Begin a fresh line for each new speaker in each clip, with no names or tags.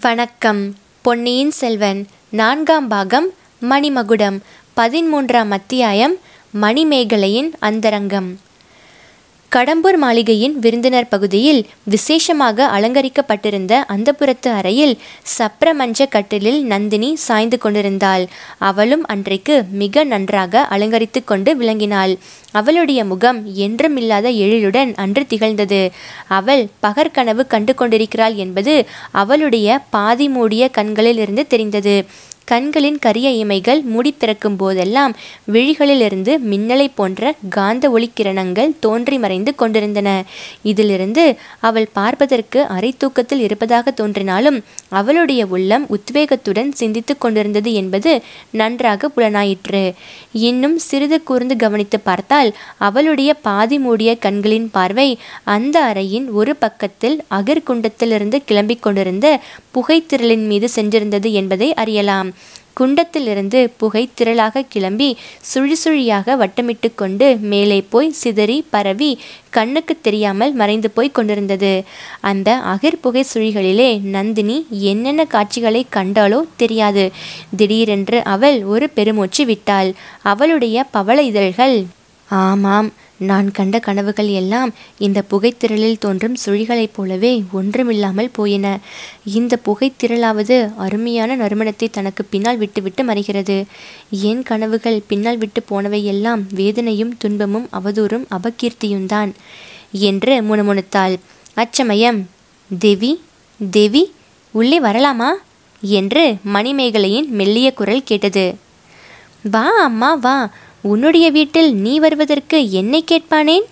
வணக்கம். பொன்னியின் செல்வன் நான்காம் பாகம் மணிமகுடம் பதிமூன்றாம் அத்தியாயம் மணிமேகலையின் அந்தரங்கம். கடம்பூர் மாளிகையின் விருந்தினர் பகுதியில் விசேஷமாக அலங்கரிக்கப்பட்டிருந்த அந்தப்புறத்து அறையில் சப்ரமஞ்ச கட்டிலில் நந்தினி சாய்ந்து கொண்டிருந்தாள். அவளும் அன்றைக்கு மிக நன்றாக அலங்கரித்து கொண்டு விளங்கினாள். அவளுடைய முகம் என்றுமில்லாத எழிலுடன் அன்று திகழ்ந்தது. அவள் பகற்கனவு கண்டு கொண்டிருக்கிறாள் என்பது அவளுடைய பாதி மூடிய கண்களில் இருந்து தெரிந்தது. கண்களின் கரிய இமைகள் மூடி திறக்கும் போதெல்லாம் விழிகளிலிருந்து மின்னலை போன்ற காந்த ஒளிக்கிரணங்கள் தோன்றி மறைந்து கொண்டிருந்தன. இதிலிருந்து அவள் பார்ப்பதற்கு அரை தூக்கத்தில் இருப்பதாக தோன்றினாலும் அவளுடைய உள்ளம் உத்வேகத்துடன் சிந்தித்து கொண்டிருந்தது என்பது நன்றாக புலனாயிற்று. இன்னும் சிறிது கூர்ந்து கவனித்து பார்த்தால் அவளுடைய பாதி மூடிய கண்களின் பார்வை அந்த அறையின் ஒரு பக்கத்தில் அகர்குண்டத்திலிருந்து கிளம்பிக் கொண்டிருந்த புகைத்திரளின் மீது சென்றிருந்தது என்பதை அறியலாம். குண்டத்திலிருந்து புகை திரளாக கிளம்பி சுழி சுழியாக வட்டமிட்டு கொண்டு மேலே போய் சிதறி பரவி கண்ணுக்கு தெரியாமல் மறைந்து போய் கொண்டிருந்தது. அந்த அகிர் புகை சுழிகளிலே நந்தினி என்னென்ன காட்சிகளை கண்டாலோ தெரியாது. திடீரென்று அவள் ஒரு பெருமூச்சு விட்டாள். அவளுடைய பவள இதழ்கள் ஆமாம் நான் கண்ட கனவுகள் எல்லாம் இந்த புகைத்திரளில் தோன்றும் சுழிகளைப் போலவே ஒன்றுமில்லாமல் போயின. இந்த புகைத்திரளாவது அருமையான நறுமணத்தை தனக்கு பின்னால் விட்டுவிட்டு மறைகிறது. என் கனவுகள் பின்னால் விட்டு போனவை எல்லாம் வேதனையும் துன்பமும் அவதூறும் அபகீர்த்தியும்தான் என்று முணுமுணுத்தாள். அச்சமயம் தேவி தேவி உள்ளே வரலாமா? என்று மணிமேகலையின் மெல்லிய குரல் கேட்டது. வா அம்மா வா உன்னுடைய வீட்டில் நீ வருவதற்கு என்னை கேட்பானேன்?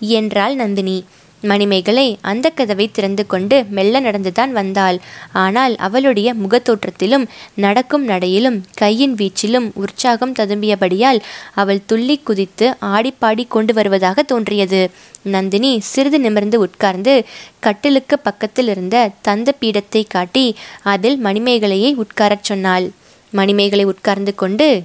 என்றாள் நந்தினி. மணிமேகலை அந்த கதவை திறந்து கொண்டு மெல்ல நடந்துதான் வந்தாள். ஆனால் அவளுடைய முகத்தோற்றத்திலும் நடக்கும் நடையிலும் கையின் வீச்சிலும் உற்சாகம் ததும்பியபடியால் அவள் துள்ளி குதித்து ஆடிப்பாடி கொண்டு வருவதாக தோன்றியது. நந்தினி சிறிது நிமிர்ந்து உட்கார்ந்து கட்டிலுக்கு பக்கத்தில் இருந்த தந்த பீடத்தை காட்டி அதில் மணிமேகலையை உட்காரச் சொன்னாள். மணிமேகலை உட்கார்ந்து கொண்டு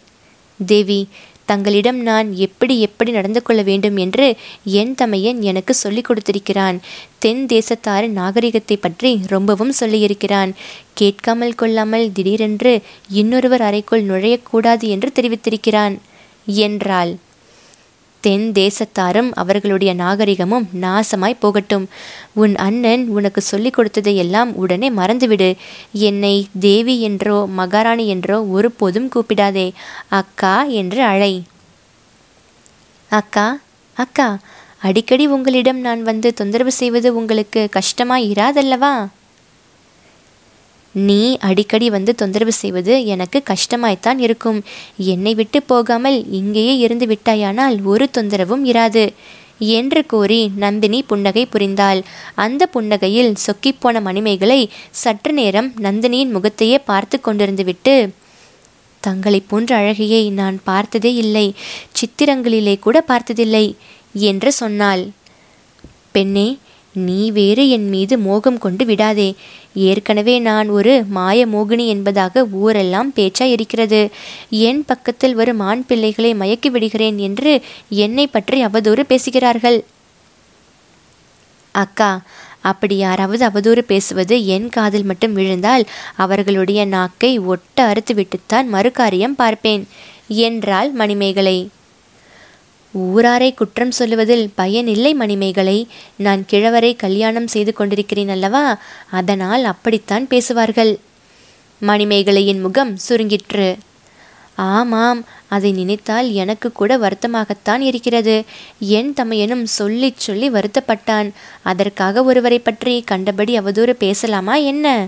தேவி தங்களிடம் நான் எப்படி எப்படி நடந்து கொள்ள வேண்டும் என்று என் தமையன் எனக்கு சொல்லிக் கொடுத்திருக்கிறான். தென் தேசத்தாரின் நாகரிகத்தை பற்றி ரொம்பவும் சொல்லியிருக்கிறான். கேட்காமல் கொள்ளாமல் திடீரென்று இன்னொருவர் அறைக்குள் நுழையக்கூடாது என்று தெரிவித்திருக்கிறான். என்றாள். தென் தேசத்தாரும் அவர்களுடைய நாகரிகமும் நாசமாய் போகட்டும். உன் அண்ணன் உனக்கு சொல்லிக் கொடுத்ததையெல்லாம் உடனே மறந்துவிடு. என்னை தேவி என்றோ மகாராணி என்றோ ஒருபோதும் கூப்பிடாதே. அக்கா என்று அழை. அக்கா அக்கா அடிக்கடி உங்களிடம் நான் வந்து தொந்தரவு செய்வது உங்களுக்கு கஷ்டமாய் இராதல்லவா நீ அடிக்கடி வந்து தொந்தரவு செய்வது எனக்கு கஷ்டமாய்த்தான் இருக்கும். என்னை விட்டு போகாமல் இங்கேயே இருந்து விட்டாயானால் ஒரு தொந்தரவும் இராது. என்று கூறி நந்தினி புன்னகை புரிந்தாள். அந்த புன்னகையில் சொக்கிப்போன மணிமேகலை சற்று நேரம் நந்தினியின் முகத்தையே பார்த்து கொண்டிருந்துவிட்டு தங்களை போன்ற அழகியை நான் பார்த்ததே இல்லை. சித்திரங்களிலே கூட பார்த்ததில்லை என்று சொன்னாள். பெண்ணே நீ வேறு என் மீது மோகம் கொண்டு விடாதே. ஏற்கனவே நான் ஒரு மாய மோகினி என்பதாக ஊரெல்லாம் பேச்சா இருக்கிறது. என் பக்கத்தில் வரும் ஆண் பிள்ளைகளை மயக்கி விடுகிறேன் என்று என்னை பற்றி அவதூறு பேசுகிறார்கள். அக்கா அப்படி யாராவது அவதூறு பேசுவது என் காதில் மட்டும் விழுந்தால் அவர்களுடைய நாக்கை ஒட்ட அறுத்து விட்டுத்தான் மறுகாரியம் பார்ப்பேன். என்றாள் மணிமேகலை. ஊராரை குற்றம் சொல்லுவதில் பயனில்லை மணிமேகலை. நான் கிழவரை கல்யாணம் செய்து கொண்டிருக்கிறேன் அல்லவா? அதனால் அப்படித்தான் பேசுவார்கள். மணிமேகலையின் முகம் சுருங்கிற்று. ஆமாம் அதை நினைத்தால் எனக்கு கூட வருத்தமாகத்தான் இருக்கிறது. என் தமையனும் சொல்லி சொல்லி வருத்தப்பட்டான். அதற்காக ஒருவரை பற்றி கண்டபடி அவதூறு பேசலாமா என்ன?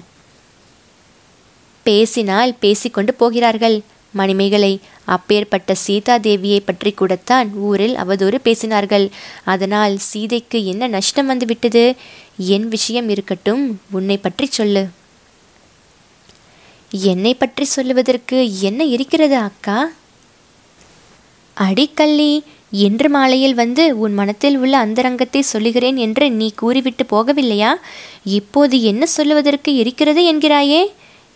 பேசினால் பேசிக்கொண்டு போகிறார்கள். மணிமேகலை அப்பேற்பட்ட சீதா தேவியை பற்றி கூடத்தான் ஊரில் அவதூறு பேசினார்கள். அதனால் சீதைக்கு என்ன நஷ்டம் வந்துவிட்டது? என் விஷயம் இருக்கட்டும் உன்னை பற்றி சொல்லு. என்னை பற்றி சொல்லுவதற்கு என்ன இருக்கிறது அக்கா? அடிக்கல்லி இன்று மாலையில் வந்து உன் மனத்தில் உள்ள அந்தரங்கத்தை சொல்லுகிறேன் என்று நீ கூறிவிட்டு போகவில்லையா? இப்போது என்ன சொல்லுவதற்கு இருக்கிறது என்கிறாயே?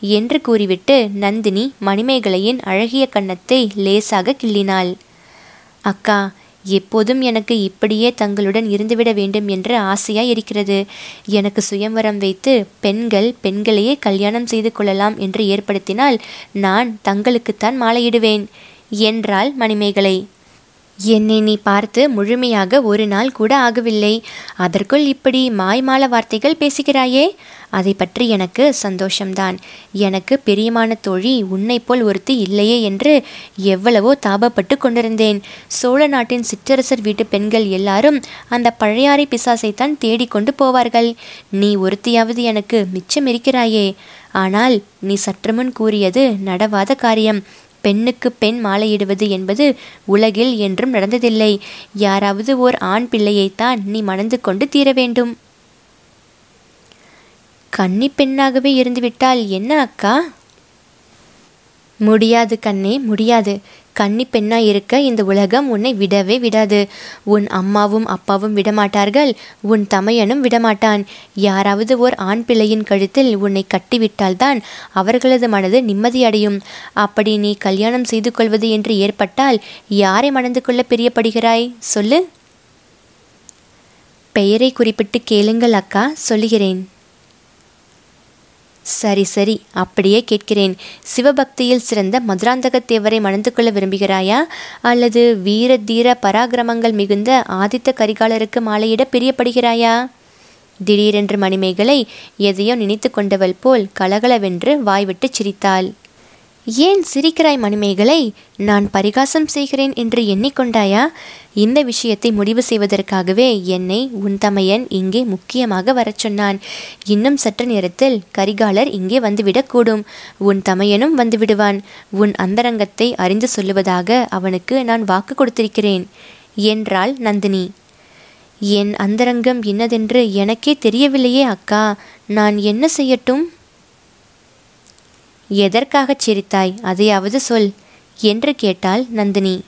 என்று கூறிவிட்டு நந்தினி மணிமேகலையின் அழகிய கன்னத்தை லேசாக கிள்ளினாள். அக்கா எப்போதும் எனக்கு இப்படியே தங்களுடன் இருந்துவிட வேண்டும் என்று ஆசையாய் இருக்கிறது எனக்கு சுயம்வரம் வைத்து பெண்கள் பெண்களையே கல்யாணம் செய்து கொள்ளலாம் என்று ஏற்படுத்தினால் நான் தங்களுக்குத்தான் மாலையிடுவேன் என்றாள் மணிமேகலை. என்னை நீ பார்த்து முழுமையாக ஒரு நாள் கூட ஆகவில்லை. அதற்குள் இப்படி மாய்மால வார்த்தைகள் பேசுகிறாயே? அதை பற்றி எனக்கு சந்தோஷம்தான். எனக்கு பிரியமான தோழி உன்னை போல் ஒருத்தி இல்லையே என்று எவ்வளவோ தாபப்பட்டு கொண்டிருந்தேன். சோழ நாட்டின் சிற்றரசர் வீட்டு பெண்கள் எல்லாரும் அந்த பழையாறை பிசாசைத்தான் தேடிக்கொண்டு போவார்கள். நீ ஒருத்தியாவது எனக்கு மிச்சம் இருக்கிறாயே. ஆனால் நீ சற்றுமுன் கூறியது நடவாத காரியம். பெண்ணுக்கு பெண் மாலையிடுவது என்பது உலகில் என்றும் நடந்ததில்லை. யாராவது ஓர் ஆண் பிள்ளையைத்தான் நீ மணந்து கொண்டு தீர வேண்டும் கன்னி பெண்ணாகவே இருந்துவிட்டால் என்ன அக்கா? முடியாது கண்ணே முடியாது. கன்னி பெண்ணாய் இருக்க இந்த உலகம் உன்னை விடவே விடாது. உன் அம்மாவும் அப்பாவும் விடமாட்டார்கள் உன் தமையனும் விடமாட்டான். யாராவது ஓர் ஆண் பிள்ளையின் கழுத்தில் உன்னை கட்டிவிட்டால்தான் அவர்களது மனது நிம்மதியடையும் அப்படி நீ கல்யாணம் செய்து கொள்வது என்று ஏற்பட்டால் யாரை மணந்து கொள்ள பிரியப்படுகிறாய்? சொல்லு. பெயரை குறிப்பிட்டு கேளுங்கள் அக்கா சொல்லுகிறேன். சரி சரி அப்படியே கேட்கிறேன். சிவபக்தியில் சிறந்த மதுராந்தகத்தேவரை மணந்து கொள்ள விரும்புகிறாயா? அல்லது வீர தீர பராக்கிரமங்கள் மிகுந்த ஆதித்த கரிகாலருக்கு மாலையிட பிரியப்படுகிறாயா? திடீரென்று மணிமேகலை எதையோ நினைத்து கொண்டவள் போல் கலகலவென்று வாய்விட்டு சிரித்தாள். ஏன் சிரிக்கிறாய் மணிமேகலை? நான் பரிகாசம் செய்கிறேன் என்று எண்ணிக்கொண்டாயா? இந்த விஷயத்தை முடிவு செய்வதற்காகவே என்னை உன் தமையன் இங்கே முக்கியமாக வரச் சொன்னான். இன்னும் சற்று நேரத்தில் கரிகாலர் இங்கே வந்துவிடக்கூடும் உன் தமையனும் வந்துவிடுவான். உன் அந்தரங்கத்தை அறிந்து சொல்லுவதாக அவனுக்கு நான் வாக்கு கொடுத்திருக்கிறேன். என்றாள் நந்தினி. என் அந்தரங்கம் இன்னதென்று எனக்கே தெரியவில்லையே அக்கா. நான் என்ன செய்யட்டும்? எதற்காகச் சிரித்தாய்? அதையாவது சொல் என்று கேட்டாள் நந்தினி.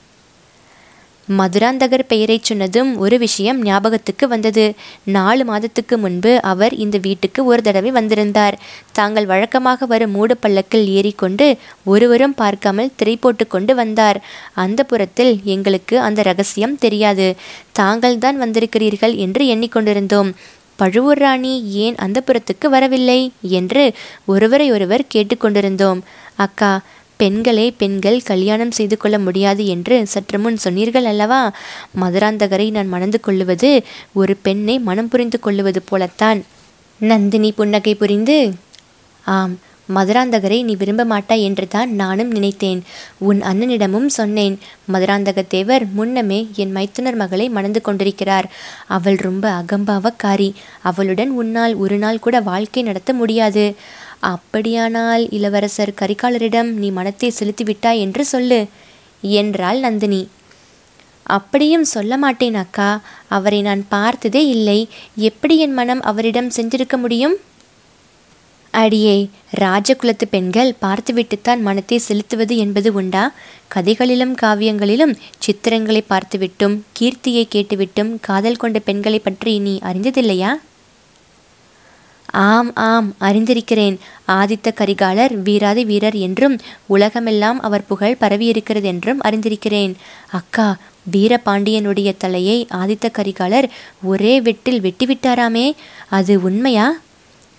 மதுராந்தகர் பெயரைச் சொன்னதும் ஒரு விஷயம் ஞாபகத்துக்கு வந்தது. நாலு மாதத்துக்கு முன்பு அவர் இந்த வீட்டுக்கு ஒரு தடவை வந்திருந்தார். தாங்கள் வழக்கமாக வரும் மூடு பல்லக்கில் ஏறிக்கொண்டு ஒருவரும் பார்க்காமல் திரை போட்டு கொண்டு வந்தார். அந்த புறத்தில் எங்களுக்கு அந்த ரகசியம் தெரியாது. தாங்கள் தான் வந்திருக்கிறீர்கள் என்று எண்ணிக்கொண்டிருந்தோம். பழுவூர் ராணி ஏன் அந்த புறத்துக்கு வரவில்லை? என்று ஒருவரை ஒருவர் கேட்டுக்கொண்டிருந்தோம். அக்கா பெண்களை பெண்கள் கல்யாணம் செய்து கொள்ள முடியாது என்று சற்று முன் சொன்னீர்கள் அல்லவா? மதுராந்தகரை நான் மணந்து கொள்ளுவது ஒரு பெண்ணை மனம் புரிந்து கொள்ளுவது போலத்தான். நந்தினி புன்னகை புரிந்து ஆம் மதுராந்தகரை நீ விரும்ப மாட்டாய் என்று தான் நானும் நினைத்தேன். உன் அண்ணனிடமும் சொன்னேன் மதுராந்தக தேவர் முன்னமே என் மைத்துனர் மகளை மணந்து கொண்டிருக்கிறார். அவள் ரொம்ப அகம்பாவக்காரி. அவளுடன் உன்னால் ஒரு நாள் கூட வாழ்க்கை நடத்த முடியாது. அப்படியானால் இளவரசர் கரிகாலரிடம் நீ மனத்தை செலுத்திவிட்டாய் என்று சொல்லு என்றாள் நந்தினி. அப்படியும் சொல்ல மாட்டேன் அக்கா. அவரை நான் பார்த்ததே இல்லை. எப்படி என் மனம் அவரிடம் சென்றிருக்க முடியும்? அடியே ராஜகுலத்து பெண்கள் பார்த்துவிட்டுத்தான் மனத்தை செலுத்துவது என்பது உண்டா? கதைகளிலும் காவியங்களிலும் சித்திரங்களை பார்த்துவிட்டும் கீர்த்தியை கேட்டுவிட்டும் காதல் கொண்ட பெண்களை பற்றி நீ அறிந்ததில்லையா? ஆம் ஆம் அறிந்திருக்கிறேன். ஆதித்த கரிகாலர் வீராதி வீரர் என்றும் உலகமெல்லாம் அவர் புகழ் பரவியிருக்கிறது என்றும் அறிந்திருக்கிறேன். அக்கா வீரபாண்டியனுடைய தலையை ஆதித்த கரிகாலர் ஒரே வெட்டில் வெட்டிவிட்டாராமே? அது உண்மையா?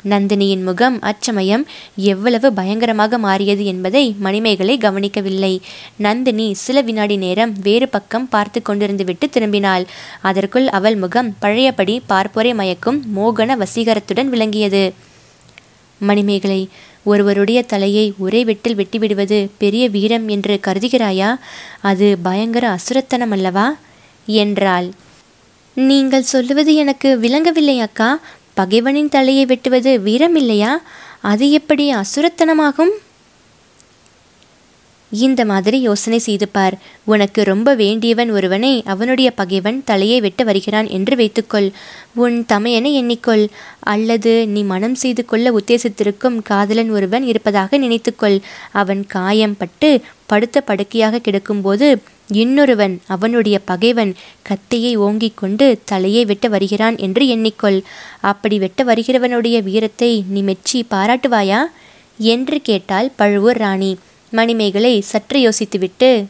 நந்தினியின் முகம் அச்சமயம் எவ்வளவு பயங்கரமாக மாறியது என்பதை மணிமேகலை கவனிக்கவில்லை. நந்தினி சில வினாடி நேரம் வேறு பக்கம் பார்த்து கொண்டிருந்து விட்டு திரும்பினாள். அதற்குள் அவள் முகம் பழையபடி பார்ப்போரை மயக்கும் மோகன வசீகரத்துடன் விளங்கியது. மணிமேகலை ஒருவருடைய தலையை ஒரே வெட்டில் வெட்டிவிடுவது பெரிய வீரம் என்று கருதுகிறாயா? அது பயங்கர அசுரத்தனம் அல்லவா? என்றாள். நீங்கள் சொல்லுவது எனக்கு விளங்கவில்லை அக்கா. பகைவனின் தலையை வெட்டுவது வீரமில்லையா? அது எப்படி அசுரத்தனமாகும்? இந்த மாதிரி யோசனை செய்து பார். உனக்கு ரொம்ப வேண்டியவன் ஒருவனை அவனுடைய பகைவன் தலையை வெட்ட வருகிறான் என்று வைத்துக்கொள். உன் தமையனை எண்ணிக்கொள். அல்லது நீ மனம் செய்து கொள்ள உத்தேசித்திருக்கும் காதலன் ஒருவன் இருப்பதாக நினைத்துக்கொள். அவன் காயம் பட்டு படுத்த படுக்கையாக கிடக்கும்போது இன்னொருவன் அவனுடைய பகைவன் கத்தையை ஓங்கிக் கொண்டு தலையை வெட்ட வருகிறான் என்று எண்ணிக்கொள். அப்படி வெட்ட வருகிறவனுடைய வீரத்தை நீ மெச்சி பாராட்டுவாயா? என்று கேட்டாள் பழுவூர் ராணி. மணிமேகலை சற்று யோசித்துவிட்டு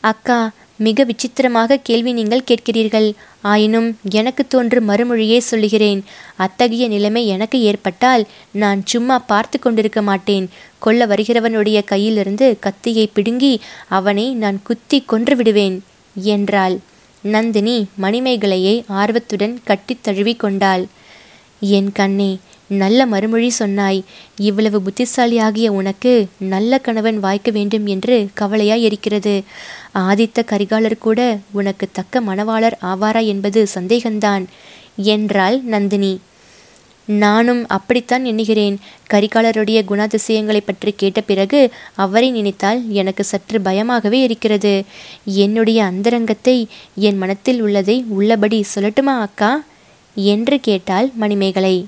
அக்கா மிக விசித்திரமாக கேள்வி நீங்கள் கேட்கிறீர்கள். ஆயினும் எனக்கு தோன்றும் மறுமொழியே சொல்லுகிறேன். அத்தகைய நிலைமை எனக்கு ஏற்பட்டால் நான் சும்மா பார்த்து கொண்டிருக்க மாட்டேன். கொல்ல வருகிறவனுடைய கையிலிருந்து கத்தியை பிடுங்கி அவனை நான் குத்தி கொன்று விடுவேன் என்றாள். நந்தினி மணிமேகலையை ஆர்வத்துடன் கட்டித் தழுவி கொண்டாள். என் கண்ணே நல்ல மறுமொழி சொன்னாய். இவ்வளவு புத்திசாலியாகிய உனக்கு நல்ல கணவன் வாய்க்க வேண்டும் என்று கவலையாய் இருக்கிறது ஆதித்த கரிகாலர் கூட உனக்கு தக்க மணவாளர் ஆவாரா என்பது சந்தேகம்தான் என்றாள் நந்தினி. நானும் அப்படித்தான் எண்ணுகிறேன். கரிகாலருடைய குணாதிசயங்களை பற்றி கேட்ட பிறகு அவரை நினைத்தால் எனக்கு சற்று பயமாகவே இருக்கிறது. என்னுடைய அந்தரங்கத்தை என் மனத்தில் உள்ளதை உள்ளபடி சொல்லட்டுமா அக்கா? என்று கேட்டாள் மணிமேகலை.